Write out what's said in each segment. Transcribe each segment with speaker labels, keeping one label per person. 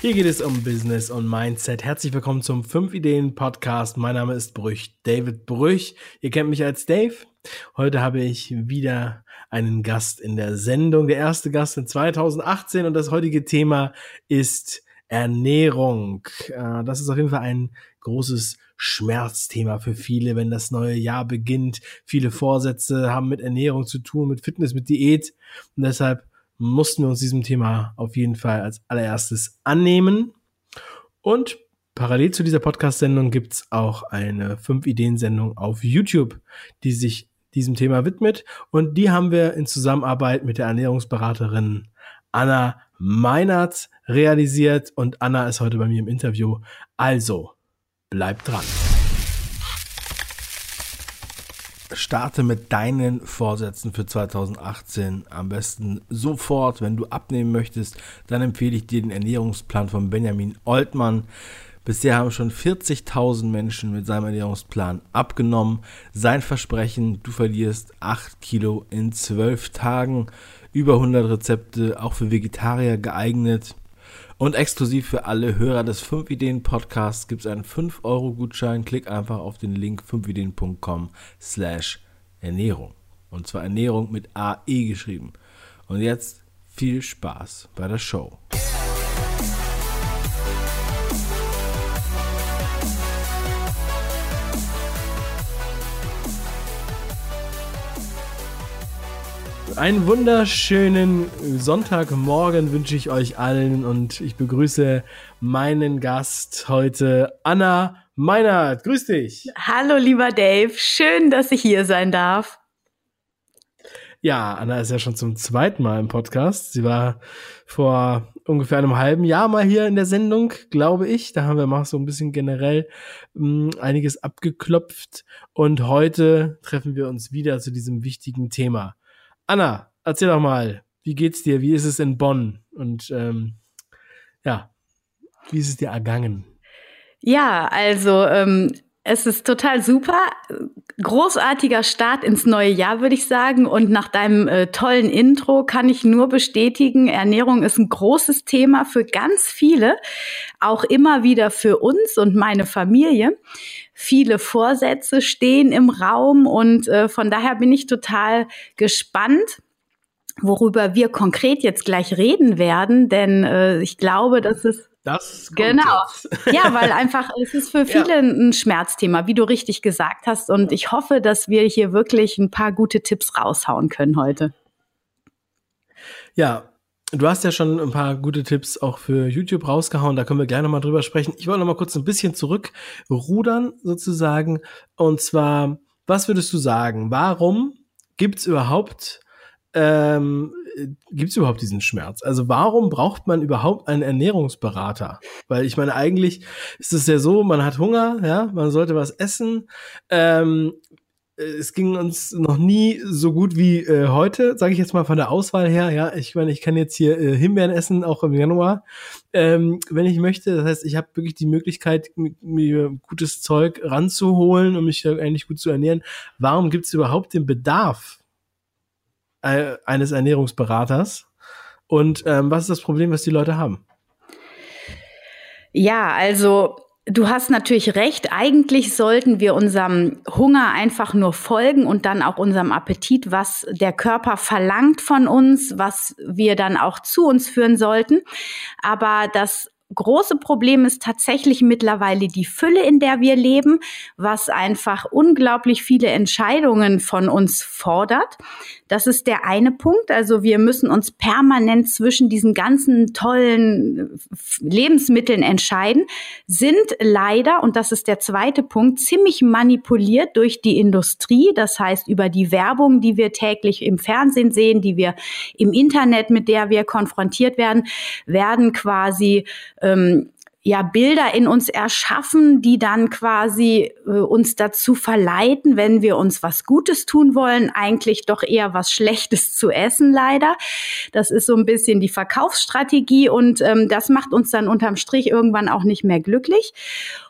Speaker 1: Hier geht es um Business und Mindset. Herzlich willkommen zum 5 Ideen Podcast. Mein Name ist Brüch, David Brüch. Ihr kennt mich als Dave. Heute habe ich wieder einen Gast in der Sendung. Der erste Gast in 2018 und das heutige Thema ist Ernährung. Äh, das ist auf jeden Fall ein großes Schmerzthema für viele, wenn das neue Jahr beginnt. Viele Vorsätze haben mit Ernährung zu tun, mit Fitness, mit Diät. Und deshalb mussten wir uns diesem Thema auf jeden Fall als allererstes annehmen. Und parallel zu dieser Podcast-Sendung gibt's auch eine 5-Ideen-Sendung auf YouTube, die sich diesem Thema widmet. Und die haben wir in Zusammenarbeit mit der Ernährungsberaterin Anna Meinert realisiert. Und Anna ist heute bei mir im Interview. Also, bleibt dran starte mit deinen Vorsätzen für 2018 am besten sofort. Wenn du abnehmen möchtest, dann empfehle ich dir den Ernährungsplan von Benjamin Oltmann. Bisher haben schon 40.000 Menschen mit seinem Ernährungsplan abgenommen. Sein Versprechen, du verlierst 8 Kilo in 12 Tagen. Über 100 Rezepte, auch für Vegetarier geeignet. Und exklusiv für alle Hörer des 5 Ideen Podcasts gibt es einen 5-Euro-Gutschein. Klick einfach auf den Link 5ideen.com slash Ernährung. Und zwar Ernährung mit AE geschrieben. Und jetzt viel Spaß bei der Show. Einen wunderschönen Sonntagmorgen wünsche ich euch allen und ich begrüße meinen Gast heute, Anna Meinert. Grüß dich.
Speaker 2: Hallo, lieber Dave. Schön, dass ich hier sein darf.
Speaker 1: Ja, Anna ist ja schon zum zweiten Mal im Podcast. Sie war vor ungefähr einem halben Jahr mal hier in der Sendung, glaube ich. Da haben wir mal so ein bisschen generell mh, hm, einiges abgeklopft. Und heute treffen wir uns wieder zu diesem wichtigen Thema. Anna, erzähl doch mal, wie geht's dir? Wie ist es in Bonn? Und ähm, ja, wie ist es dir ergangen?
Speaker 2: Ja, also ähm, es ist total super. Großartiger Start ins neue Jahr, würde ich sagen. Und nach deinem äh, tollen Intro kann ich nur bestätigen, Ernährung ist ein großes Thema für ganz viele, auch immer wieder für uns und meine Familie. Viele Vorsätze stehen im Raum und äh, von daher bin ich total gespannt, worüber wir konkret jetzt gleich reden werden, denn äh, ich glaube, dass es
Speaker 1: das
Speaker 2: genau. Ja, weil einfach es ist für viele ja. ein Schmerzthema, wie du richtig gesagt hast. Und ich hoffe, dass wir hier wirklich ein paar gute Tipps raushauen können heute.
Speaker 1: Ja, du hast ja schon ein paar gute Tipps auch für YouTube rausgehauen. Da können wir gerne mal drüber sprechen. Ich wollte noch mal kurz ein bisschen zurückrudern sozusagen. Und zwar, was würdest du sagen? Warum gibt es überhaupt ähm, gibt es überhaupt diesen Schmerz? Also warum braucht man überhaupt einen Ernährungsberater? Weil ich meine, eigentlich ist es ja so, man hat Hunger, ja, man sollte was essen. Ähm, es ging uns noch nie so gut wie äh, heute, sage ich jetzt mal von der Auswahl her. Ja, ich meine, ich kann jetzt hier äh, Himbeeren essen, auch im Januar, ähm, wenn ich möchte. Das heißt, ich habe wirklich die Möglichkeit, mir gutes Zeug ranzuholen und mich eigentlich gut zu ernähren. Warum gibt es überhaupt den Bedarf äh, eines Ernährungsberaters? Und ähm, was ist das Problem, was die Leute haben?
Speaker 2: Ja, also Du hast natürlich recht. Eigentlich sollten wir unserem Hunger einfach nur folgen und dann auch unserem Appetit, was der Körper verlangt von uns, was wir dann auch zu uns führen sollten. Aber das große Problem ist tatsächlich mittlerweile die Fülle, in der wir leben, was einfach unglaublich viele Entscheidungen von uns fordert. Das ist der eine Punkt. Also wir müssen uns permanent zwischen diesen ganzen tollen Lebensmitteln entscheiden, sind leider, und das ist der zweite Punkt, ziemlich manipuliert durch die Industrie. Das heißt, über die Werbung, die wir täglich im Fernsehen sehen, die wir im Internet, mit der wir konfrontiert werden, werden quasi ähm, ja Bilder in uns erschaffen, die dann quasi äh, uns dazu verleiten, wenn wir uns was Gutes tun wollen, eigentlich doch eher was Schlechtes zu essen, leider. Das ist so ein bisschen die Verkaufsstrategie und ähm, das macht uns dann unterm Strich irgendwann auch nicht mehr glücklich.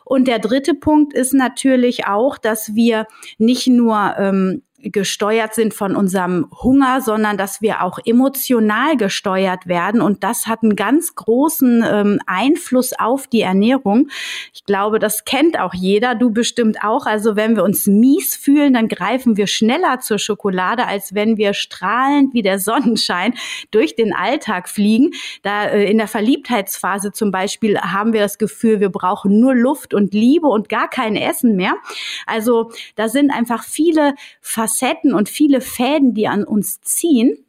Speaker 2: Und der dritte Punkt ist natürlich auch, dass wir nicht nur ähm, gesteuert sind von unserem Hunger, sondern dass wir auch emotional gesteuert werden. Und das hat einen ganz großen ähm, Einfluss auf die Ernährung. Ich glaube, das kennt auch jeder, du bestimmt auch. Also wenn wir uns mies fühlen, dann greifen wir schneller zur Schokolade, als wenn wir strahlend wie der Sonnenschein durch den Alltag fliegen. Da äh, in der Verliebtheitsphase zum Beispiel haben wir das Gefühl, wir brauchen nur Luft und Liebe und gar kein Essen mehr. Also da sind einfach viele Facetten und viele Fäden, die an uns ziehen.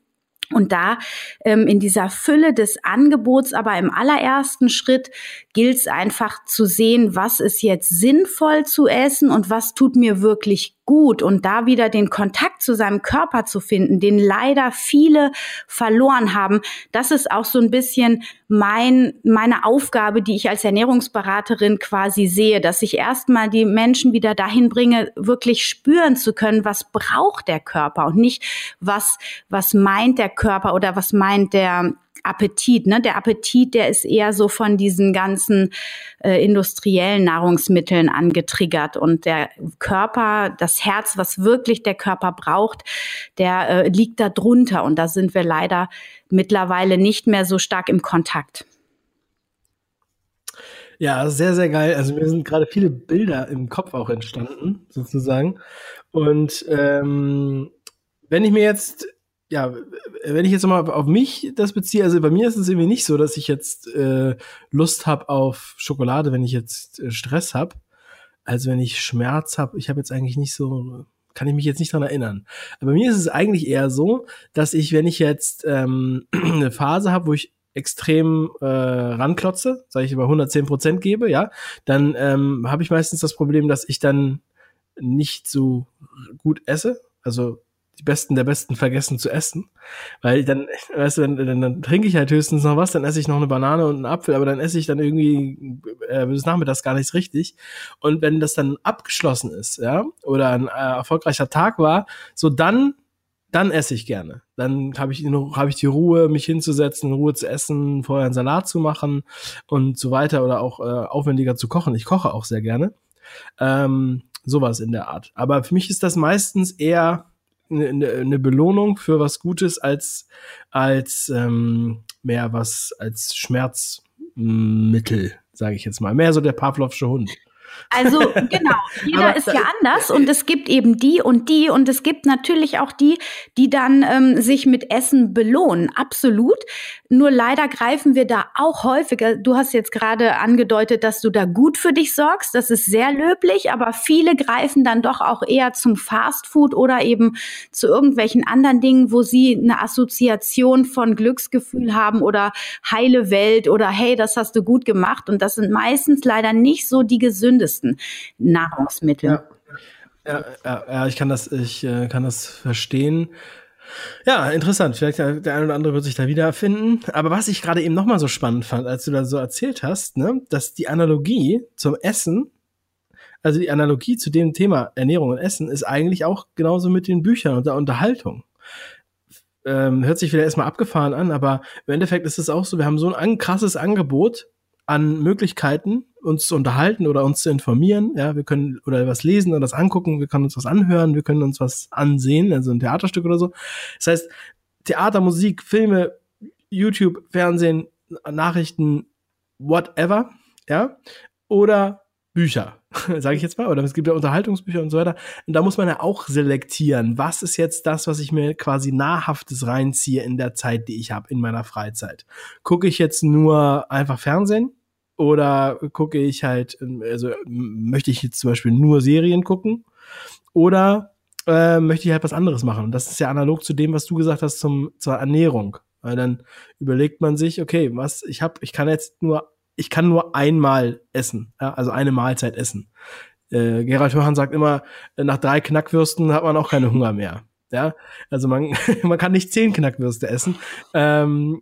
Speaker 2: Und da ähm, in dieser Fülle des Angebots, aber im allerersten Schritt gilt es einfach zu sehen, was ist jetzt sinnvoll zu essen und was tut mir wirklich gut und da wieder den Kontakt zu seinem Körper zu finden, den leider viele verloren haben. Das ist auch so ein bisschen mein, meine Aufgabe, die ich als Ernährungsberaterin quasi sehe, dass ich erstmal die Menschen wieder dahin bringe, wirklich spüren zu können, was braucht der Körper und nicht was, was meint der Körper oder was meint der Appetit. Ne? Der Appetit, der ist eher so von diesen ganzen äh, industriellen Nahrungsmitteln angetriggert. Und der Körper, das Herz, was wirklich der Körper braucht, der äh, liegt da drunter. Und da sind wir leider mittlerweile nicht mehr so stark im Kontakt.
Speaker 1: Ja, sehr, sehr geil. Also mir sind gerade viele Bilder im Kopf auch entstanden, sozusagen. Und ähm, wenn ich mir jetzt ja, wenn ich jetzt mal auf mich das beziehe, also bei mir ist es irgendwie nicht so, dass ich jetzt äh, Lust habe auf Schokolade, wenn ich jetzt äh, Stress habe. Also wenn ich Schmerz habe, ich habe jetzt eigentlich nicht so, kann ich mich jetzt nicht dran erinnern. Aber bei mir ist es eigentlich eher so, dass ich, wenn ich jetzt ähm, eine Phase habe, wo ich extrem äh, ranklotze, sage ich über 110 Prozent gebe, ja, dann ähm, habe ich meistens das Problem, dass ich dann nicht so gut esse. Also die Besten der Besten vergessen zu essen. Weil dann, weißt du, dann, dann, dann trinke ich halt höchstens noch was, dann esse ich noch eine Banane und einen Apfel, aber dann esse ich dann irgendwie äh, bis nachmittags gar nichts richtig. Und wenn das dann abgeschlossen ist, ja, oder ein äh, erfolgreicher Tag war, so dann dann esse ich gerne. Dann habe ich, hab ich die Ruhe, mich hinzusetzen, in Ruhe zu essen, vorher einen Salat zu machen und so weiter oder auch äh, aufwendiger zu kochen. Ich koche auch sehr gerne. Ähm, sowas in der Art. Aber für mich ist das meistens eher eine, eine Belohnung für was Gutes als als ähm, mehr was als Schmerzmittel, sage ich jetzt mal. Mehr so der Pavlovsche Hund.
Speaker 2: Also genau, jeder Aber, ist ja anders und es gibt eben die und die und es gibt natürlich auch die, die dann ähm, sich mit Essen belohnen. Absolut. Nur leider greifen wir da auch häufiger. Du hast jetzt gerade angedeutet, dass du da gut für dich sorgst. Das ist sehr löblich, aber viele greifen dann doch auch eher zum Fastfood oder eben zu irgendwelchen anderen Dingen, wo sie eine Assoziation von Glücksgefühl haben oder heile Welt oder hey, das hast du gut gemacht. Und das sind meistens leider nicht so die gesündesten Nahrungsmittel.
Speaker 1: Ja. Ja, ja, ja, ich kann das, ich äh, kann das verstehen. Ja, interessant. Vielleicht der, der eine oder andere wird sich da wiederfinden. Aber was ich gerade eben nochmal so spannend fand, als du da so erzählt hast, ne, dass die Analogie zum Essen, also die Analogie zu dem Thema Ernährung und Essen, ist eigentlich auch genauso mit den Büchern und der Unterhaltung. Ähm, hört sich wieder erstmal abgefahren an, aber im Endeffekt ist es auch so, wir haben so ein krasses Angebot an Möglichkeiten, uns zu unterhalten oder uns zu informieren. Ja, wir können oder was lesen oder das angucken, wir können uns was anhören, wir können uns was ansehen, also ein Theaterstück oder so. Das heißt, Theater, Musik, Filme, YouTube, Fernsehen, Nachrichten, whatever, ja, oder Bücher, sage ich jetzt mal, oder es gibt ja Unterhaltungsbücher und so weiter. Und da muss man ja auch selektieren, was ist jetzt das, was ich mir quasi nahrhaftes reinziehe in der Zeit, die ich habe in meiner Freizeit. Gucke ich jetzt nur einfach Fernsehen oder gucke ich halt, also möchte ich jetzt zum Beispiel nur Serien gucken? Oder äh, möchte ich halt was anderes machen? Und das ist ja analog zu dem, was du gesagt hast zum, zur Ernährung. Weil dann überlegt man sich, okay, was, ich habe, ich kann jetzt nur, ich kann nur einmal essen, ja, also eine Mahlzeit essen. Äh, Gerald Hörhan sagt immer, nach drei Knackwürsten hat man auch keine Hunger mehr. Ja, also man, man kann nicht zehn Knackwürste essen. Ähm,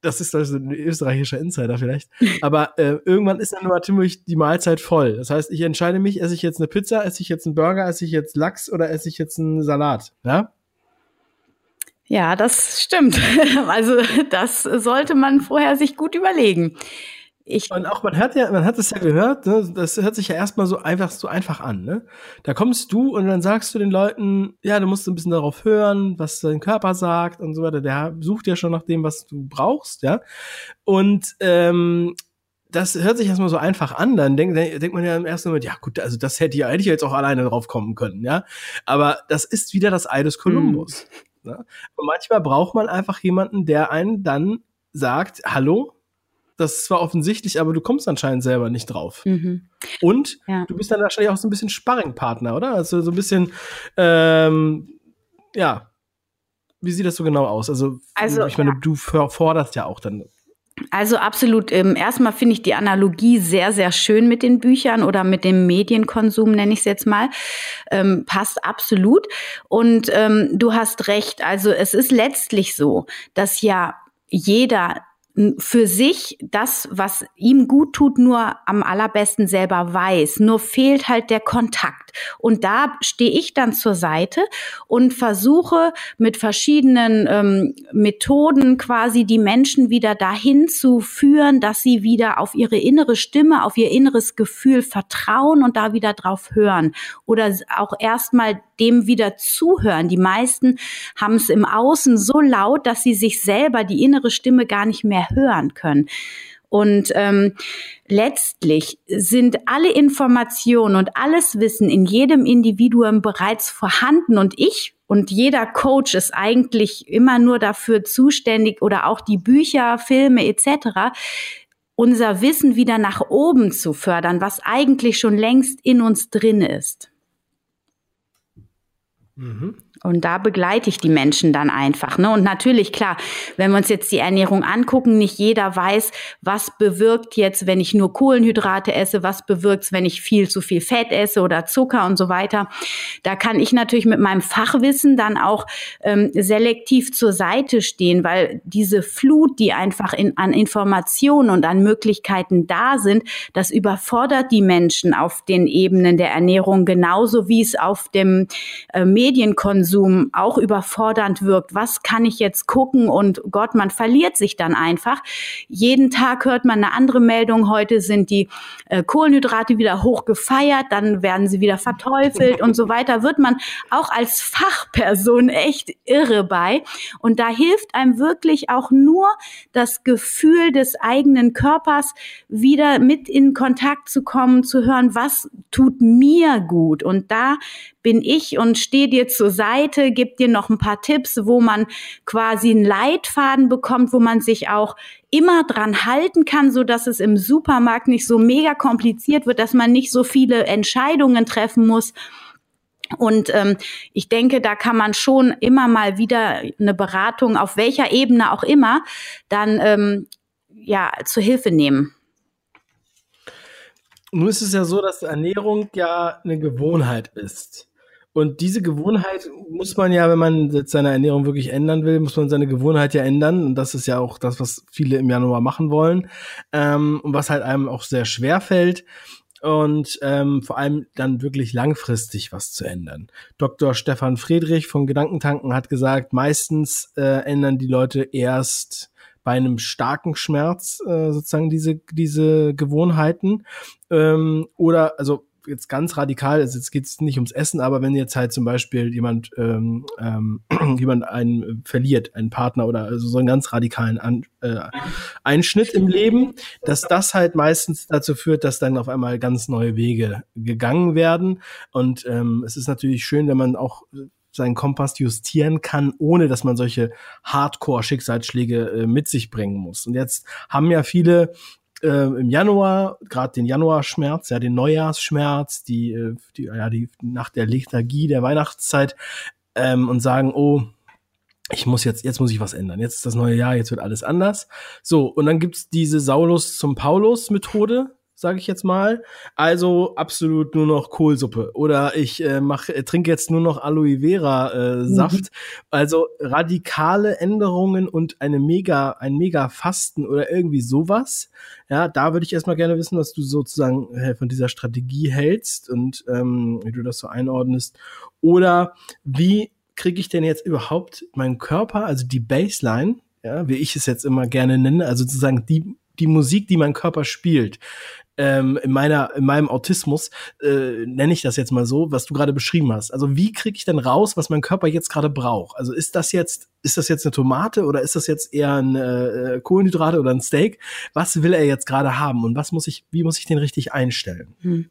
Speaker 1: das ist also ein österreichischer Insider vielleicht. Aber äh, irgendwann ist dann nur ziemlich die Mahlzeit voll. Das heißt, ich entscheide mich, esse ich jetzt eine Pizza, esse ich jetzt einen Burger, esse ich jetzt Lachs oder esse ich jetzt einen Salat. Ja?
Speaker 2: Ja, das stimmt. Also das sollte man vorher sich gut überlegen. Ich.
Speaker 1: Und auch man hört ja, man hat es ja gehört, ne, das hört sich ja erstmal so einfach, so einfach an, ne? Da kommst du und dann sagst du den Leuten, ja, du musst ein bisschen darauf hören, was dein Körper sagt und so weiter. Der sucht ja schon nach dem, was du brauchst, ja. Und ähm, das hört sich erstmal so einfach an, dann denkt, denkt man ja im ersten Moment, ja gut, also das hätte ja, hätte ich jetzt auch alleine drauf kommen können, ja. Aber das ist wieder das Ei des Kolumbus. Hm. Ne? Und manchmal braucht man einfach jemanden, der einen dann sagt, hallo, das ist zwar offensichtlich, aber du kommst anscheinend selber nicht drauf. Mhm. Und ja. du bist dann wahrscheinlich auch so ein bisschen Sparringpartner, oder? Also so ein bisschen, ähm, ja. Wie sieht das so genau aus? Also, also ich meine, ja. du forderst ja auch dann
Speaker 2: also absolut. Ähm, erstmal finde ich die Analogie sehr, sehr schön mit den Büchern oder mit dem Medienkonsum, nenne ich es jetzt mal. Ähm, passt absolut. Und ähm, du hast recht. Also es ist letztlich so, dass ja jeder für sich das, was ihm gut tut, nur am allerbesten selber weiß. Nur fehlt halt der Kontakt. Und da stehe ich dann zur Seite und versuche mit verschiedenen ähm, Methoden quasi die Menschen wieder dahin zu führen, dass sie wieder auf ihre innere Stimme, auf ihr inneres Gefühl vertrauen und da wieder drauf hören. Oder auch erstmal dem wieder zuhören. Die meisten haben es im Außen so laut, dass sie sich selber die innere Stimme gar nicht mehr hören können. Und ähm, letztlich sind alle Informationen und alles Wissen in jedem Individuum bereits vorhanden. Und ich und jeder Coach ist eigentlich immer nur dafür zuständig oder auch die Bücher, Filme etc., unser Wissen wieder nach oben zu fördern, was eigentlich schon längst in uns drin ist. Mhm. Und da begleite ich die Menschen dann einfach. Ne? Und natürlich, klar, wenn wir uns jetzt die Ernährung angucken, nicht jeder weiß, was bewirkt jetzt, wenn ich nur Kohlenhydrate esse, was bewirkt wenn ich viel zu viel Fett esse oder Zucker und so weiter. Da kann ich natürlich mit meinem Fachwissen dann auch ähm, selektiv zur Seite stehen, weil diese Flut, die einfach in, an Informationen und an Möglichkeiten da sind, das überfordert die Menschen auf den Ebenen der Ernährung genauso wie es auf dem äh, Medienkonsum Konsum auch überfordernd wirkt. Was kann ich jetzt gucken? Und Gott, man verliert sich dann einfach. Jeden Tag hört man eine andere Meldung. Heute sind die äh, Kohlenhydrate wieder hoch gefeiert, dann werden sie wieder verteufelt und so weiter. Wird man auch als Fachperson echt irre bei. Und da hilft einem wirklich auch nur das Gefühl des eigenen Körpers wieder mit in Kontakt zu kommen, zu hören, was tut mir gut. Und da bin ich und stehe dir zur Seite, gebe dir noch ein paar Tipps, wo man quasi einen Leitfaden bekommt, wo man sich auch immer dran halten kann, so dass es im Supermarkt nicht so mega kompliziert wird, dass man nicht so viele Entscheidungen treffen muss. Und ähm, ich denke, da kann man schon immer mal wieder eine Beratung auf welcher Ebene auch immer dann ähm, ja zur Hilfe nehmen.
Speaker 1: Nun ist es ja so, dass Ernährung ja eine Gewohnheit ist. Und diese Gewohnheit muss man ja, wenn man jetzt seine Ernährung wirklich ändern will, muss man seine Gewohnheit ja ändern. Und das ist ja auch das, was viele im Januar machen wollen. Ähm, und was halt einem auch sehr schwer fällt. Und ähm, vor allem dann wirklich langfristig was zu ändern. Dr. Stefan Friedrich von Gedankentanken hat gesagt, meistens äh, ändern die Leute erst bei einem starken Schmerz äh, sozusagen diese, diese Gewohnheiten. Ähm, oder also jetzt ganz radikal, also jetzt geht es nicht ums Essen, aber wenn jetzt halt zum Beispiel jemand, ähm, ähm, jemand einen verliert, einen Partner oder also so einen ganz radikalen An äh, Einschnitt im Leben, dass das halt meistens dazu führt, dass dann auf einmal ganz neue Wege gegangen werden. Und ähm, es ist natürlich schön, wenn man auch seinen Kompass justieren kann, ohne dass man solche Hardcore-Schicksalsschläge äh, mit sich bringen muss. Und jetzt haben ja viele äh, im Januar, gerade den Januarschmerz, ja, den Neujahrsschmerz, die, äh, die, ja, die nach der Lethargie der Weihnachtszeit ähm, und sagen, oh, ich muss jetzt, jetzt muss ich was ändern. Jetzt ist das neue Jahr, jetzt wird alles anders. So, und dann gibt's diese Saulus zum Paulus-Methode, sage ich jetzt mal. Also absolut nur noch Kohlsuppe oder ich äh, mach, äh, trinke jetzt nur noch Aloe Vera äh, Saft. Mhm. Also radikale Änderungen und eine mega ein mega Fasten oder irgendwie sowas. Ja, da würde ich erstmal gerne wissen, was du sozusagen äh, von dieser Strategie hältst und ähm, wie du das so einordnest oder wie kriege ich denn jetzt überhaupt meinen Körper, also die Baseline, ja, wie ich es jetzt immer gerne nenne, also sozusagen die die Musik, die mein Körper spielt, ähm, in meiner, in meinem Autismus, äh, nenne ich das jetzt mal so, was du gerade beschrieben hast. Also wie kriege ich denn raus, was mein Körper jetzt gerade braucht? Also ist das jetzt, ist das jetzt eine Tomate oder ist das jetzt eher ein äh, Kohlenhydrate oder ein Steak? Was will er jetzt gerade haben und was muss ich, wie muss ich den richtig einstellen? Hm.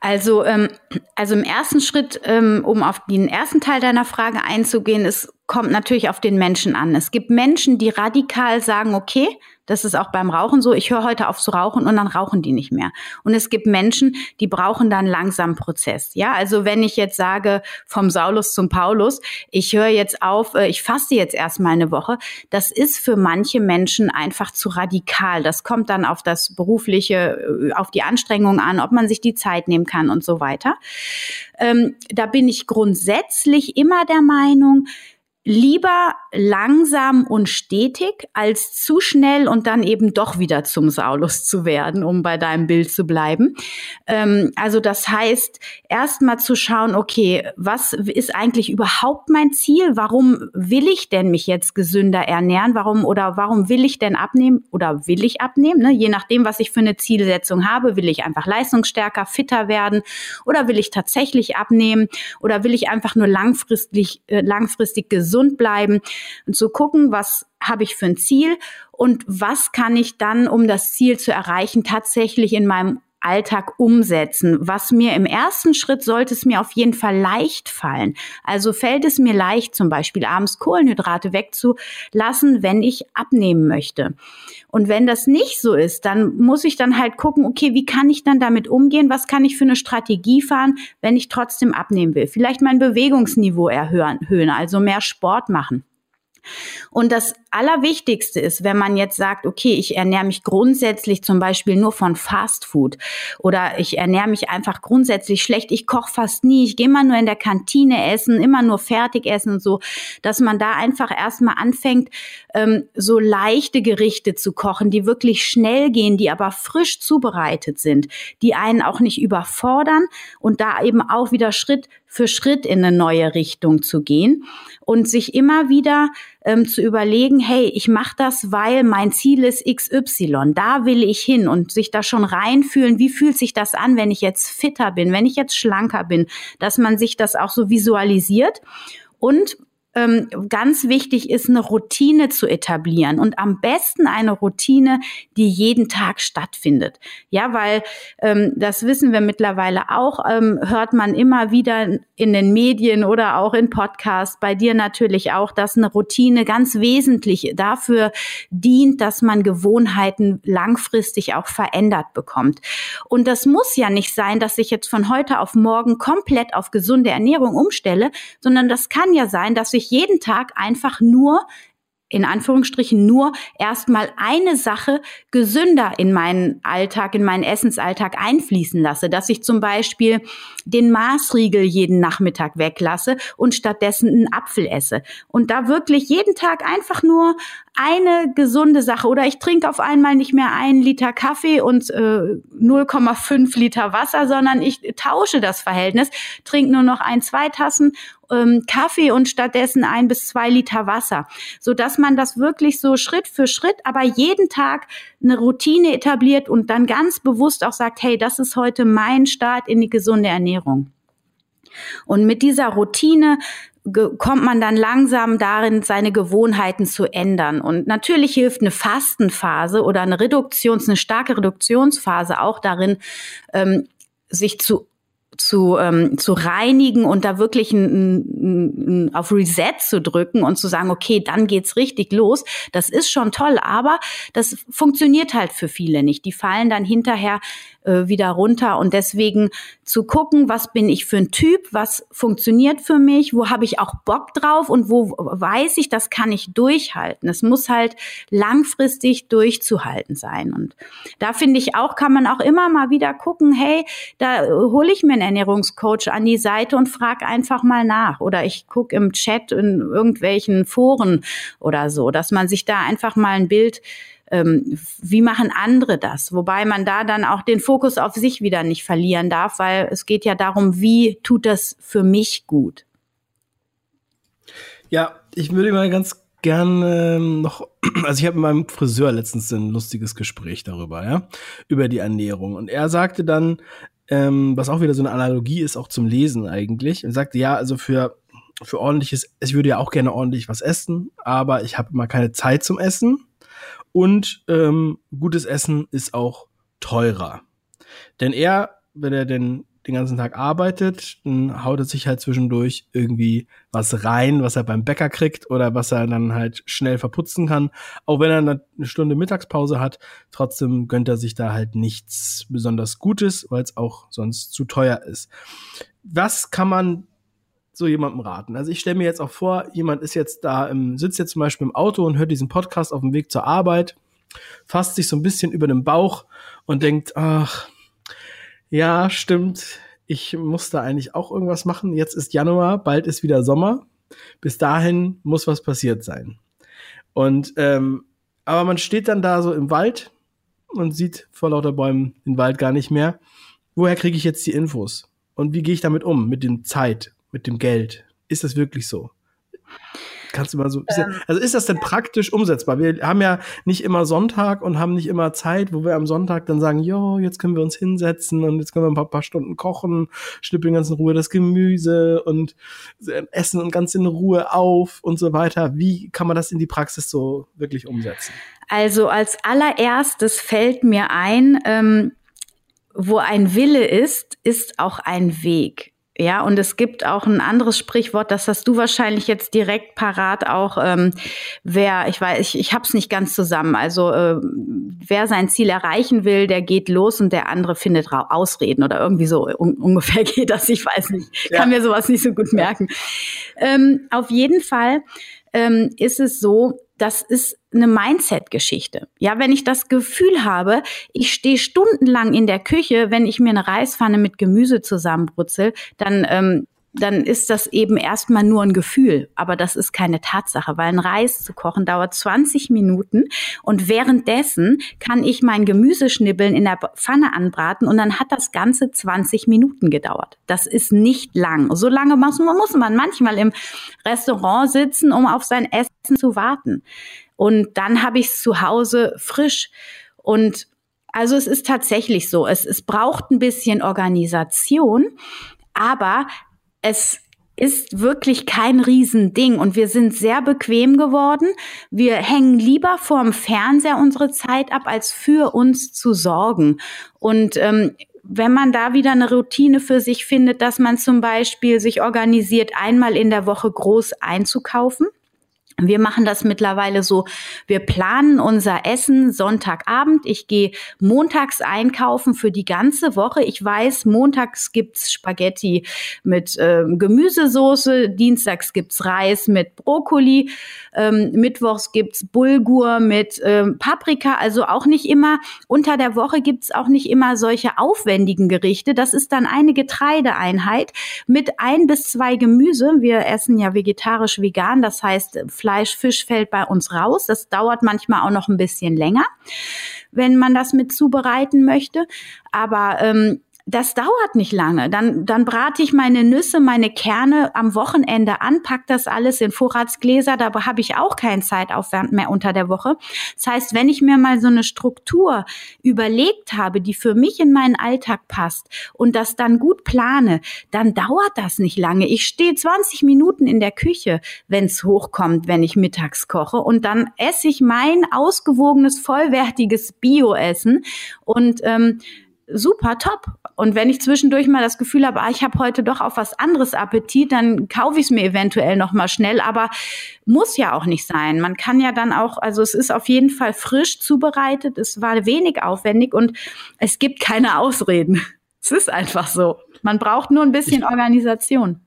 Speaker 2: Also, ähm, also im ersten Schritt, ähm, um auf den ersten Teil deiner Frage einzugehen, es kommt natürlich auf den Menschen an. Es gibt Menschen, die radikal sagen, okay, das ist auch beim Rauchen so. Ich höre heute auf zu rauchen und dann rauchen die nicht mehr. Und es gibt Menschen, die brauchen dann langsam Prozess. Ja, also wenn ich jetzt sage vom Saulus zum Paulus, ich höre jetzt auf, äh, faste jetzt erstmal eine Woche, das ist für manche Menschen einfach zu radikal. Das kommt dann auf das berufliche, äh, auf die Anstrengung an, ob man sich die Zeit nehmen kann und so weiter. Ähm, da bin ich grundsätzlich immer der Meinung, lieber langsam und stetig als zu schnell und dann eben doch wieder zum Saulus zu werden, um bei deinem Bild zu bleiben. Ähm, also das heißt, erstmal zu schauen, okay, was ist eigentlich überhaupt mein Ziel? Warum will ich denn mich jetzt gesünder ernähren? Warum oder warum will ich denn abnehmen oder will ich abnehmen? Ne? Je nachdem, was ich für eine Zielsetzung habe, will ich einfach leistungsstärker, fitter werden oder will ich tatsächlich abnehmen oder will ich einfach nur langfristig, äh, langfristig gesund gesund bleiben und zu gucken, was habe ich für ein Ziel und was kann ich dann, um das Ziel zu erreichen, tatsächlich in meinem Alltag umsetzen. Was mir im ersten Schritt sollte es mir auf jeden Fall leicht fallen. Also fällt es mir leicht, zum Beispiel abends Kohlenhydrate wegzulassen, wenn ich abnehmen möchte. Und wenn das nicht so ist, dann muss ich dann halt gucken, okay, wie kann ich dann damit umgehen? Was kann ich für eine Strategie fahren, wenn ich trotzdem abnehmen will? Vielleicht mein Bewegungsniveau erhöhen, also mehr Sport machen. Und das Allerwichtigste ist, wenn man jetzt sagt, okay, ich ernähre mich grundsätzlich zum Beispiel nur von Fast Food oder ich ernähre mich einfach grundsätzlich schlecht, ich koche fast nie, ich gehe mal nur in der Kantine essen, immer nur fertig essen und so, dass man da einfach erstmal anfängt, ähm, so leichte Gerichte zu kochen, die wirklich schnell gehen, die aber frisch zubereitet sind, die einen auch nicht überfordern und da eben auch wieder Schritt für Schritt in eine neue Richtung zu gehen und sich immer wieder ähm, zu überlegen, hey, ich mache das, weil mein Ziel ist XY, da will ich hin und sich da schon reinfühlen, wie fühlt sich das an, wenn ich jetzt fitter bin, wenn ich jetzt schlanker bin, dass man sich das auch so visualisiert und ähm, ganz wichtig ist, eine Routine zu etablieren und am besten eine Routine, die jeden Tag stattfindet. Ja, weil ähm, das wissen wir mittlerweile auch, ähm, hört man immer wieder in den Medien oder auch in Podcasts, bei dir natürlich auch, dass eine Routine ganz wesentlich dafür dient, dass man Gewohnheiten langfristig auch verändert bekommt. Und das muss ja nicht sein, dass ich jetzt von heute auf morgen komplett auf gesunde Ernährung umstelle, sondern das kann ja sein, dass ich jeden Tag einfach nur in Anführungsstrichen nur erstmal eine Sache gesünder in meinen Alltag, in meinen Essensalltag einfließen lasse, dass ich zum Beispiel den Maßriegel jeden Nachmittag weglasse und stattdessen einen Apfel esse. Und da wirklich jeden Tag einfach nur eine gesunde Sache. Oder ich trinke auf einmal nicht mehr einen Liter Kaffee und äh, 0,5 Liter Wasser, sondern ich tausche das Verhältnis, trinke nur noch ein, zwei Tassen ähm, Kaffee und stattdessen ein bis zwei Liter Wasser, so dass man das wirklich so Schritt für Schritt, aber jeden Tag eine Routine etabliert und dann ganz bewusst auch sagt, hey, das ist heute mein Start in die gesunde Ernährung. Und mit dieser Routine kommt man dann langsam darin, seine Gewohnheiten zu ändern. Und natürlich hilft eine Fastenphase oder eine Reduktions, eine starke Reduktionsphase auch darin, ähm, sich zu zu, ähm, zu reinigen und da wirklich ein, ein, auf Reset zu drücken und zu sagen, okay, dann geht's richtig los. Das ist schon toll, aber das funktioniert halt für viele nicht. Die fallen dann hinterher äh, wieder runter. Und deswegen zu gucken, was bin ich für ein Typ, was funktioniert für mich, wo habe ich auch Bock drauf und wo weiß ich, das kann ich durchhalten. Es muss halt langfristig durchzuhalten sein. Und da finde ich auch, kann man auch immer mal wieder gucken, hey, da hole ich mir einen Ernährungscoach an die Seite und frage einfach mal nach. Oder ich gucke im Chat in irgendwelchen Foren oder so, dass man sich da einfach mal ein Bild ähm, wie machen andere das? Wobei man da dann auch den Fokus auf sich wieder nicht verlieren darf, weil es geht ja darum, wie tut das für mich gut?
Speaker 1: Ja, ich würde mal ganz gerne noch, also ich habe mit meinem Friseur letztens ein lustiges Gespräch darüber, ja, über die Ernährung. Und er sagte dann, ähm, was auch wieder so eine Analogie ist, auch zum Lesen eigentlich. Er sagte, ja, also für, für ordentliches, ich würde ja auch gerne ordentlich was essen, aber ich habe immer keine Zeit zum Essen. Und ähm, gutes Essen ist auch teurer. Denn er, wenn er denn den ganzen Tag arbeitet, dann haut er sich halt zwischendurch irgendwie was rein, was er beim Bäcker kriegt oder was er dann halt schnell verputzen kann. Auch wenn er eine Stunde Mittagspause hat, trotzdem gönnt er sich da halt nichts besonders Gutes, weil es auch sonst zu teuer ist. Was kann man so jemandem raten? Also ich stelle mir jetzt auch vor, jemand ist jetzt da, im, sitzt jetzt zum Beispiel im Auto und hört diesen Podcast auf dem Weg zur Arbeit, fasst sich so ein bisschen über den Bauch und denkt, ach, ja, stimmt. Ich muss da eigentlich auch irgendwas machen. Jetzt ist Januar, bald ist wieder Sommer. Bis dahin muss was passiert sein. Und ähm, aber man steht dann da so im Wald und sieht vor lauter Bäumen den Wald gar nicht mehr. Woher kriege ich jetzt die Infos? Und wie gehe ich damit um? Mit dem Zeit, mit dem Geld? Ist das wirklich so? Kannst du mal so bisschen, ähm, also ist das denn praktisch umsetzbar? Wir haben ja nicht immer Sonntag und haben nicht immer Zeit, wo wir am Sonntag dann sagen, jo, jetzt können wir uns hinsetzen und jetzt können wir ein paar, paar Stunden kochen, schnippeln ganz in Ruhe das Gemüse und essen und ganz in Ruhe auf und so weiter. Wie kann man das in die Praxis so wirklich umsetzen?
Speaker 2: Also als allererstes fällt mir ein, ähm, wo ein Wille ist, ist auch ein Weg. Ja, und es gibt auch ein anderes Sprichwort, das hast du wahrscheinlich jetzt direkt parat auch, ähm, wer, ich weiß, ich, ich hab's nicht ganz zusammen. Also äh, wer sein Ziel erreichen will, der geht los und der andere findet Ausreden oder irgendwie so un ungefähr geht das, ich weiß nicht. Ja. Kann mir sowas nicht so gut merken. Ähm, auf jeden Fall ähm, ist es so, das ist eine Mindset-Geschichte. Ja, wenn ich das Gefühl habe, ich stehe stundenlang in der Küche, wenn ich mir eine Reispfanne mit Gemüse zusammenbrutzel, dann ähm, dann ist das eben erstmal nur ein Gefühl, aber das ist keine Tatsache, weil ein Reis zu kochen dauert 20 Minuten und währenddessen kann ich mein Gemüseschnibbeln in der Pfanne anbraten und dann hat das Ganze 20 Minuten gedauert. Das ist nicht lang. So lange muss man, muss man manchmal im Restaurant sitzen, um auf sein Essen zu warten. Und dann habe ich es zu Hause frisch. Und also es ist tatsächlich so, es, es braucht ein bisschen Organisation, aber es ist wirklich kein Riesending und wir sind sehr bequem geworden. Wir hängen lieber vorm Fernseher unsere Zeit ab, als für uns zu sorgen. Und ähm, wenn man da wieder eine Routine für sich findet, dass man zum Beispiel sich organisiert, einmal in der Woche groß einzukaufen, wir machen das mittlerweile so, wir planen unser Essen Sonntagabend. Ich gehe montags einkaufen für die ganze Woche. Ich weiß, montags gibt's Spaghetti mit äh, Gemüsesoße, dienstags gibt's Reis mit Brokkoli, ähm, mittwochs gibt's Bulgur mit ähm, Paprika. Also auch nicht immer, unter der Woche gibt's auch nicht immer solche aufwendigen Gerichte. Das ist dann eine Getreideeinheit mit ein bis zwei Gemüse. Wir essen ja vegetarisch vegan, das heißt, Fleisch, Fisch fällt bei uns raus. Das dauert manchmal auch noch ein bisschen länger, wenn man das mit zubereiten möchte. Aber ähm, das dauert nicht lange. Dann, dann brate ich meine Nüsse, meine Kerne am Wochenende an, pack das alles in Vorratsgläser. Da habe ich auch keinen Zeitaufwand mehr unter der Woche. Das heißt, wenn ich mir mal so eine Struktur überlegt habe, die für mich in meinen Alltag passt und das dann gut plane, dann dauert das nicht lange. Ich stehe 20 Minuten in der Küche, wenn es hochkommt, wenn ich mittags koche und dann esse ich mein ausgewogenes, vollwertiges Bio-Essen und ähm, super top. Und wenn ich zwischendurch mal das Gefühl habe, ah, ich habe heute doch auf was anderes Appetit, dann kaufe ich es mir eventuell noch mal schnell. Aber muss ja auch nicht sein. Man kann ja dann auch, also es ist auf jeden Fall frisch zubereitet. Es war wenig aufwendig und es gibt keine Ausreden. Es ist einfach so. Man braucht nur ein bisschen Organisation.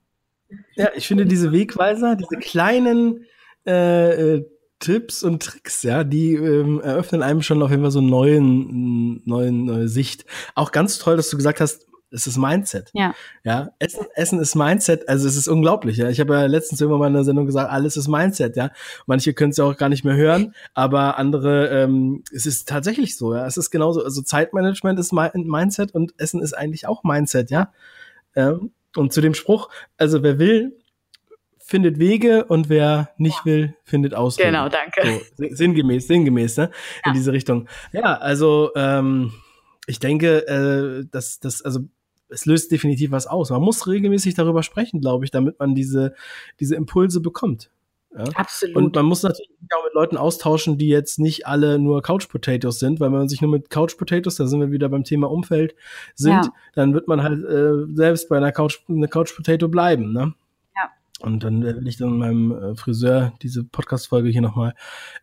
Speaker 1: Ja, ich finde diese Wegweiser, diese kleinen äh, äh Tipps und Tricks, ja, die ähm, eröffnen einem schon auf jeden Fall so einen neuen, neuen, neue Sicht. Auch ganz toll, dass du gesagt hast, es ist Mindset.
Speaker 2: Ja.
Speaker 1: Ja, Essen, Essen ist Mindset. Also es ist unglaublich. Ja, ich habe ja letztens irgendwann mal in der Sendung gesagt, alles ist Mindset. Ja, manche können es ja auch gar nicht mehr hören, aber andere, ähm, es ist tatsächlich so. Ja, es ist genauso. Also Zeitmanagement ist Mindset und Essen ist eigentlich auch Mindset. Ja. Ähm, und zu dem Spruch, also wer will, findet Wege und wer nicht ja. will, findet Ausreden.
Speaker 2: Genau, danke.
Speaker 1: So, sinngemäß, sinngemäß, ne? In diese Richtung. Ja, also ähm, ich denke, äh, dass das, also es löst definitiv was aus. Man muss regelmäßig darüber sprechen, glaube ich, damit man diese, diese Impulse bekommt.
Speaker 2: Ja? Absolut.
Speaker 1: Und man muss natürlich auch mit Leuten austauschen, die jetzt nicht alle nur Couch Potatoes sind, weil wenn man sich nur mit Couch Potatoes, da sind wir wieder beim Thema Umfeld, sind, ja. dann wird man halt äh, selbst bei einer Couch, eine Couch Potato bleiben, ne? Und dann will ich dann meinem äh, Friseur diese Podcast-Folge hier nochmal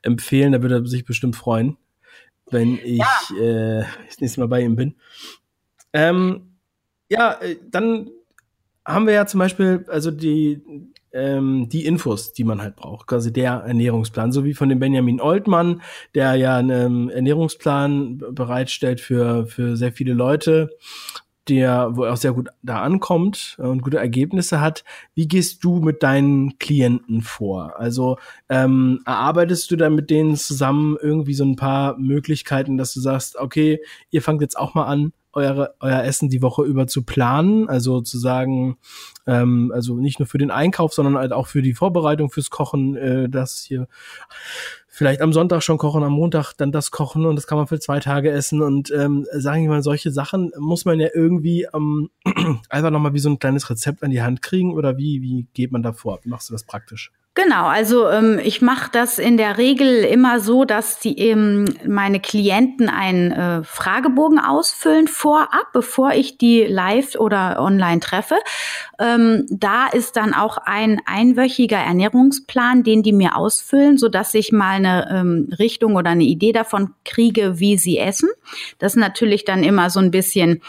Speaker 1: empfehlen, da würde er sich bestimmt freuen, wenn ich ja. äh, das nächste Mal bei ihm bin. Ähm, ja, äh, dann haben wir ja zum Beispiel, also die, ähm, die Infos, die man halt braucht, quasi der Ernährungsplan, so wie von dem Benjamin Oltmann, der ja einen Ernährungsplan bereitstellt für, für sehr viele Leute, der, wo er auch sehr gut da ankommt und gute Ergebnisse hat. Wie gehst du mit deinen Klienten vor? Also ähm, erarbeitest du dann mit denen zusammen irgendwie so ein paar Möglichkeiten, dass du sagst, okay, ihr fangt jetzt auch mal an, eure, euer Essen die Woche über zu planen, also zu sagen, ähm, also nicht nur für den Einkauf, sondern halt auch für die Vorbereitung fürs Kochen, äh, das hier vielleicht am Sonntag schon kochen, am Montag dann das kochen und das kann man für zwei Tage essen und ähm, sagen wir mal, solche Sachen muss man ja irgendwie ähm, einfach nochmal wie so ein kleines Rezept an die Hand kriegen oder wie, wie geht man da vor? Machst du das praktisch?
Speaker 2: Genau, also ähm, ich mache das in der Regel immer so, dass die ähm, meine Klienten einen äh, Fragebogen ausfüllen vorab, bevor ich die live oder online treffe. Ähm, da ist dann auch ein einwöchiger Ernährungsplan, den die mir ausfüllen, so dass ich mal eine ähm, Richtung oder eine Idee davon kriege, wie sie essen. Das ist natürlich dann immer so ein bisschen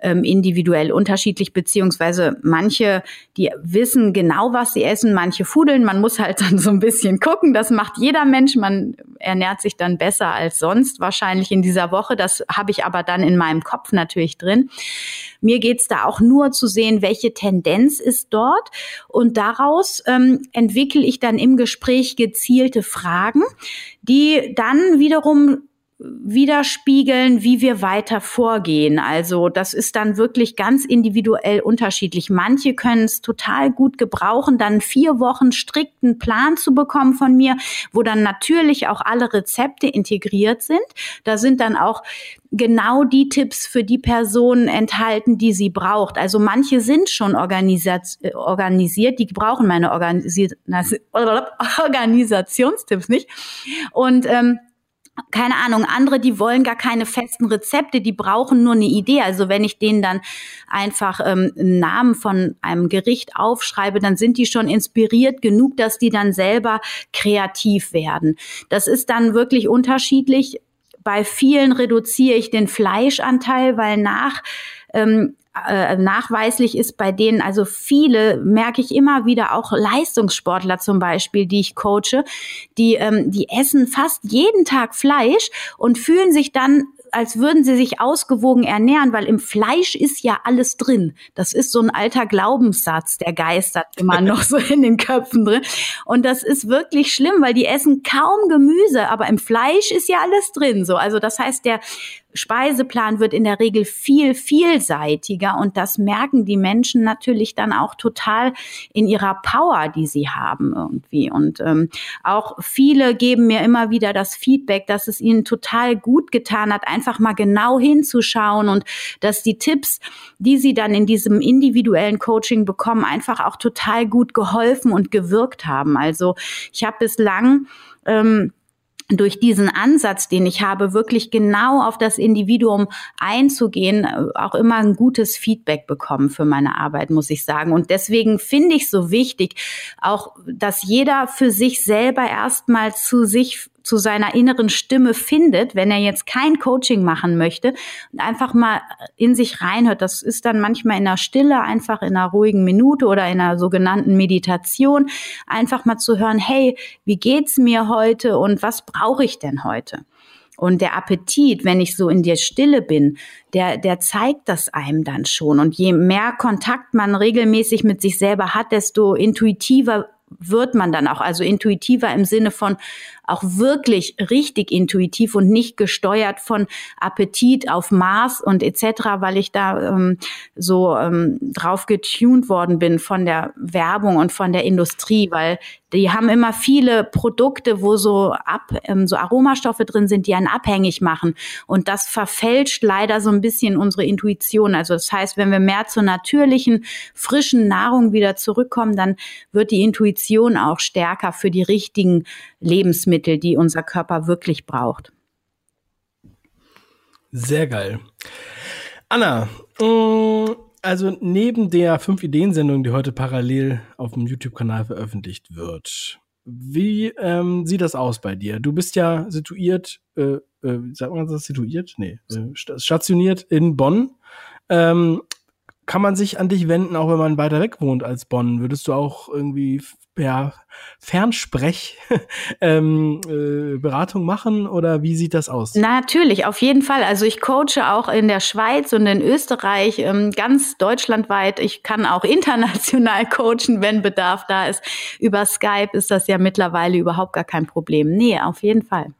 Speaker 2: ähm, individuell unterschiedlich, beziehungsweise manche, die wissen genau, was sie essen, manche fudeln. Man muss halt dann so ein bisschen gucken. Das macht jeder Mensch. Man ernährt sich dann besser als sonst wahrscheinlich in dieser Woche. Das habe ich aber dann in meinem Kopf natürlich drin. Mir geht's da auch nur zu sehen, welche Tendenz ist dort. Und daraus ähm, entwickle ich dann im Gespräch gezielte Fragen, die dann wiederum widerspiegeln, wie wir weiter vorgehen. Also das ist dann wirklich ganz individuell unterschiedlich. Manche können es total gut gebrauchen, dann vier Wochen strikten Plan zu bekommen von mir, wo dann natürlich auch alle Rezepte integriert sind. Da sind dann auch genau die Tipps für die Person enthalten, die sie braucht. Also manche sind schon organisiert, organisiert die brauchen meine Organis Organisationstipps nicht. Und ähm, keine Ahnung, andere, die wollen gar keine festen Rezepte, die brauchen nur eine Idee. Also wenn ich denen dann einfach ähm, einen Namen von einem Gericht aufschreibe, dann sind die schon inspiriert genug, dass die dann selber kreativ werden. Das ist dann wirklich unterschiedlich. Bei vielen reduziere ich den Fleischanteil, weil nach ähm, äh, nachweislich ist bei denen, also viele merke ich immer wieder, auch Leistungssportler zum Beispiel, die ich coache, die, ähm, die essen fast jeden Tag Fleisch und fühlen sich dann als würden sie sich ausgewogen ernähren, weil im Fleisch ist ja alles drin. Das ist so ein alter Glaubenssatz, der geistert immer noch so in den Köpfen drin. Und das ist wirklich schlimm, weil die essen kaum Gemüse, aber im Fleisch ist ja alles drin. So, also das heißt, der Speiseplan wird in der Regel viel vielseitiger und das merken die Menschen natürlich dann auch total in ihrer Power, die sie haben irgendwie. Und ähm, auch viele geben mir immer wieder das Feedback, dass es ihnen total gut getan hat, einfach mal genau hinzuschauen und dass die Tipps, die sie dann in diesem individuellen Coaching bekommen, einfach auch total gut geholfen und gewirkt haben. Also ich habe bislang ähm, durch diesen Ansatz, den ich habe, wirklich genau auf das Individuum einzugehen, äh, auch immer ein gutes Feedback bekommen für meine Arbeit, muss ich sagen. Und deswegen finde ich so wichtig, auch, dass jeder für sich selber erstmal zu sich zu seiner inneren Stimme findet, wenn er jetzt kein Coaching machen möchte und einfach mal in sich reinhört. Das ist dann manchmal in der Stille, einfach in einer ruhigen Minute oder in einer sogenannten Meditation, einfach mal zu hören, hey, wie geht's mir heute und was brauche ich denn heute? Und der Appetit, wenn ich so in der Stille bin, der, der zeigt das einem dann schon. Und je mehr Kontakt man regelmäßig mit sich selber hat, desto intuitiver wird man dann auch, also intuitiver im Sinne von auch wirklich richtig intuitiv und nicht gesteuert von Appetit auf Maß und etc., weil ich da ähm, so ähm, drauf getuned worden bin von der Werbung und von der Industrie, weil die haben immer viele Produkte, wo so ab, ähm, so Aromastoffe drin sind, die einen abhängig machen. Und das verfälscht leider so ein bisschen unsere Intuition. Also das heißt, wenn wir mehr zur natürlichen, frischen Nahrung wieder zurückkommen, dann wird die Intuition auch stärker für die richtigen Lebensmittel, die unser Körper wirklich braucht.
Speaker 1: Sehr geil. Anna, mm, also neben der fünf Ideen-Sendung, die heute parallel auf dem YouTube-Kanal veröffentlicht wird, wie ähm, sieht das aus bei dir? Du bist ja situiert, äh, äh, sagt man das situiert? Nee, äh, stationiert in Bonn. Ähm, kann man sich an dich wenden, auch wenn man weiter weg wohnt als Bonn? Würdest du auch irgendwie ja, Fernsprech ähm, äh, Beratung machen oder wie sieht das aus?
Speaker 2: Natürlich, auf jeden Fall. Also ich coache auch in der Schweiz und in Österreich, ähm, ganz deutschlandweit. Ich kann auch international coachen, wenn Bedarf da ist. Über Skype ist das ja mittlerweile überhaupt gar kein Problem. Nee, auf jeden Fall.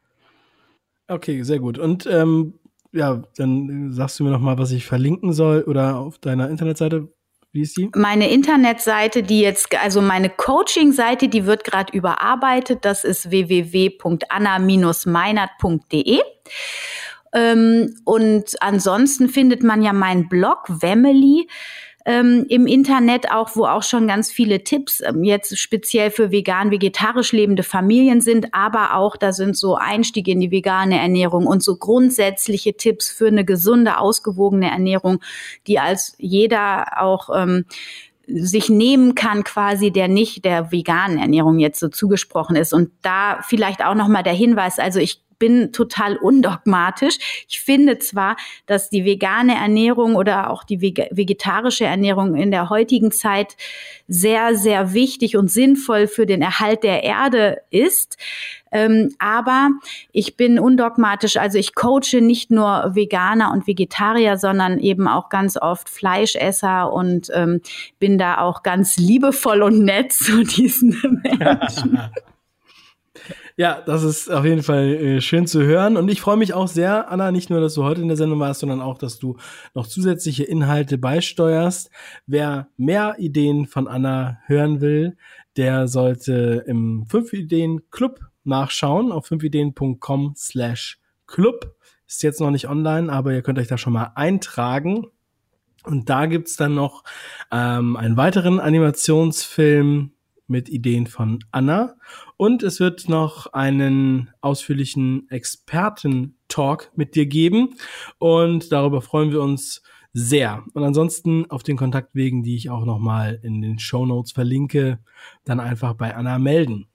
Speaker 1: Okay, sehr gut. Und ähm, ja, dann sagst du mir noch mal, was ich verlinken soll oder auf deiner Internetseite. Wie ist die?
Speaker 2: Meine Internetseite, die jetzt, also meine Coaching-Seite, die wird gerade überarbeitet. Das ist www.anna-meinert.de. Ähm, und ansonsten findet man ja meinen Blog Wemily ähm, im Internet auch, wo auch schon ganz viele Tipps ähm, jetzt speziell für vegan, vegetarisch lebende Familien sind, aber auch da sind so Einstiege in die vegane Ernährung und so grundsätzliche Tipps für eine gesunde, ausgewogene Ernährung, die als jeder auch ähm, sich nehmen kann, quasi, der nicht der veganen Ernährung jetzt so zugesprochen ist. Und da vielleicht auch nochmal der Hinweis, also ich bin total undogmatisch. Ich finde zwar, dass die vegane Ernährung oder auch die vegetarische Ernährung in der heutigen Zeit sehr, sehr wichtig und sinnvoll für den Erhalt der Erde ist. Ähm, aber ich bin undogmatisch, also ich coache nicht nur Veganer und Vegetarier, sondern eben auch ganz oft Fleischesser und ähm, bin da auch ganz liebevoll und nett zu diesen Menschen.
Speaker 1: Ja, das ist auf jeden Fall äh, schön zu hören. Und ich freue mich auch sehr, Anna, nicht nur, dass du heute in der Sendung warst, sondern auch, dass du noch zusätzliche Inhalte beisteuerst. Wer mehr Ideen von Anna hören will, der sollte im 5-Ideen-Club nachschauen auf 5ideen.com slash club. Ist jetzt noch nicht online, aber ihr könnt euch da schon mal eintragen. Und da gibt's dann noch ähm, einen weiteren Animationsfilm mit Ideen von Anna. Und es wird noch einen ausführlichen Experten-Talk mit dir geben. Und darüber freuen wir uns sehr. Und ansonsten auf den Kontaktwegen, die ich auch nochmal in den Show Notes verlinke, dann einfach bei Anna melden.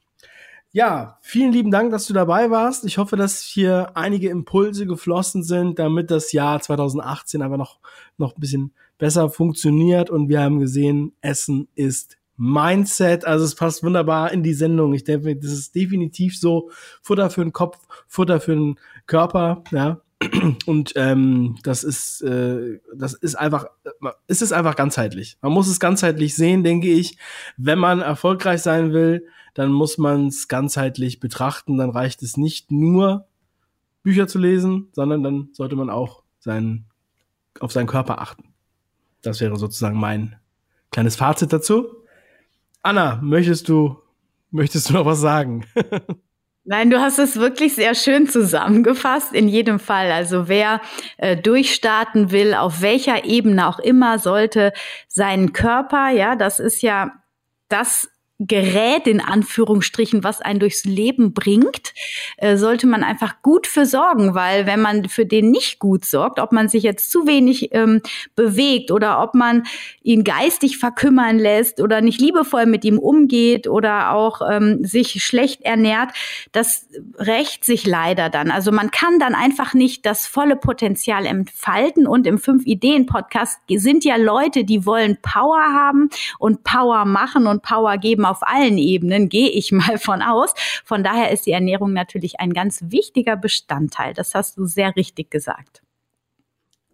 Speaker 1: Ja, vielen lieben Dank, dass du dabei warst. Ich hoffe, dass hier einige Impulse geflossen sind, damit das Jahr 2018 aber noch, noch ein bisschen besser funktioniert. Und wir haben gesehen, Essen ist Mindset. Also es passt wunderbar in die Sendung. Ich denke, das ist definitiv so Futter für den Kopf, Futter für den Körper, ja. Und ähm, das ist, äh, das ist einfach, es ist einfach ganzheitlich. Man muss es ganzheitlich sehen, denke ich. Wenn man erfolgreich sein will, dann muss man es ganzheitlich betrachten. Dann reicht es nicht nur Bücher zu lesen, sondern dann sollte man auch seinen, auf seinen Körper achten. Das wäre sozusagen mein kleines Fazit dazu. Anna, möchtest du, möchtest du noch was sagen?
Speaker 2: Nein, du hast es wirklich sehr schön zusammengefasst, in jedem Fall. Also wer äh, durchstarten will, auf welcher Ebene auch immer, sollte seinen Körper, ja, das ist ja das Gerät in Anführungsstrichen, was einen durchs Leben bringt, äh, sollte man einfach gut für sorgen, weil wenn man für den nicht gut sorgt, ob man sich jetzt zu wenig ähm, bewegt oder ob man ihn geistig verkümmern lässt oder nicht liebevoll mit ihm umgeht oder auch ähm, sich schlecht ernährt, das rächt sich leider dann. Also man kann dann einfach nicht das volle Potenzial entfalten und im Fünf Ideen Podcast sind ja Leute, die wollen Power haben und Power machen und Power geben Leben auf allen Ebenen, gehe ich mal von aus. Von daher ist die Ernährung natürlich ein ganz wichtiger Bestandteil. Das hast du sehr richtig gesagt.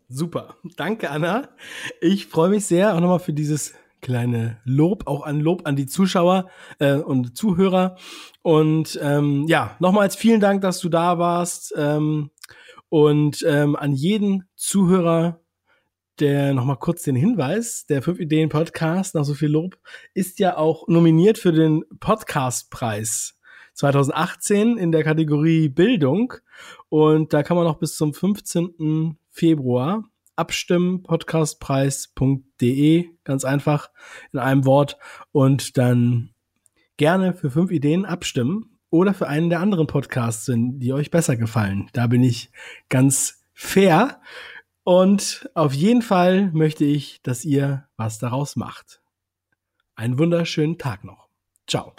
Speaker 1: Super. Danke, Anna. Ich freue mich sehr auch nochmal für dieses kleine Lob, auch an Lob an die Zuschauer äh, und Zuhörer. Und ähm, ja, nochmals vielen Dank, dass du da warst. Ähm, und ähm, an jeden Zuhörer, der nochmal kurz den Hinweis, der 5 Ideen Podcast, nach so viel Lob, ist ja auch nominiert für den Podcastpreis 2018 in der Kategorie Bildung. Und da kann man noch bis zum 15. Februar abstimmen, podcastpreis.de, ganz einfach in einem Wort und dann gerne für fünf Ideen abstimmen oder für einen der anderen Podcasts, die euch besser gefallen. Da bin ich ganz fair und auf jeden Fall möchte ich, dass ihr was daraus macht. Einen wunderschönen Tag noch. Ciao.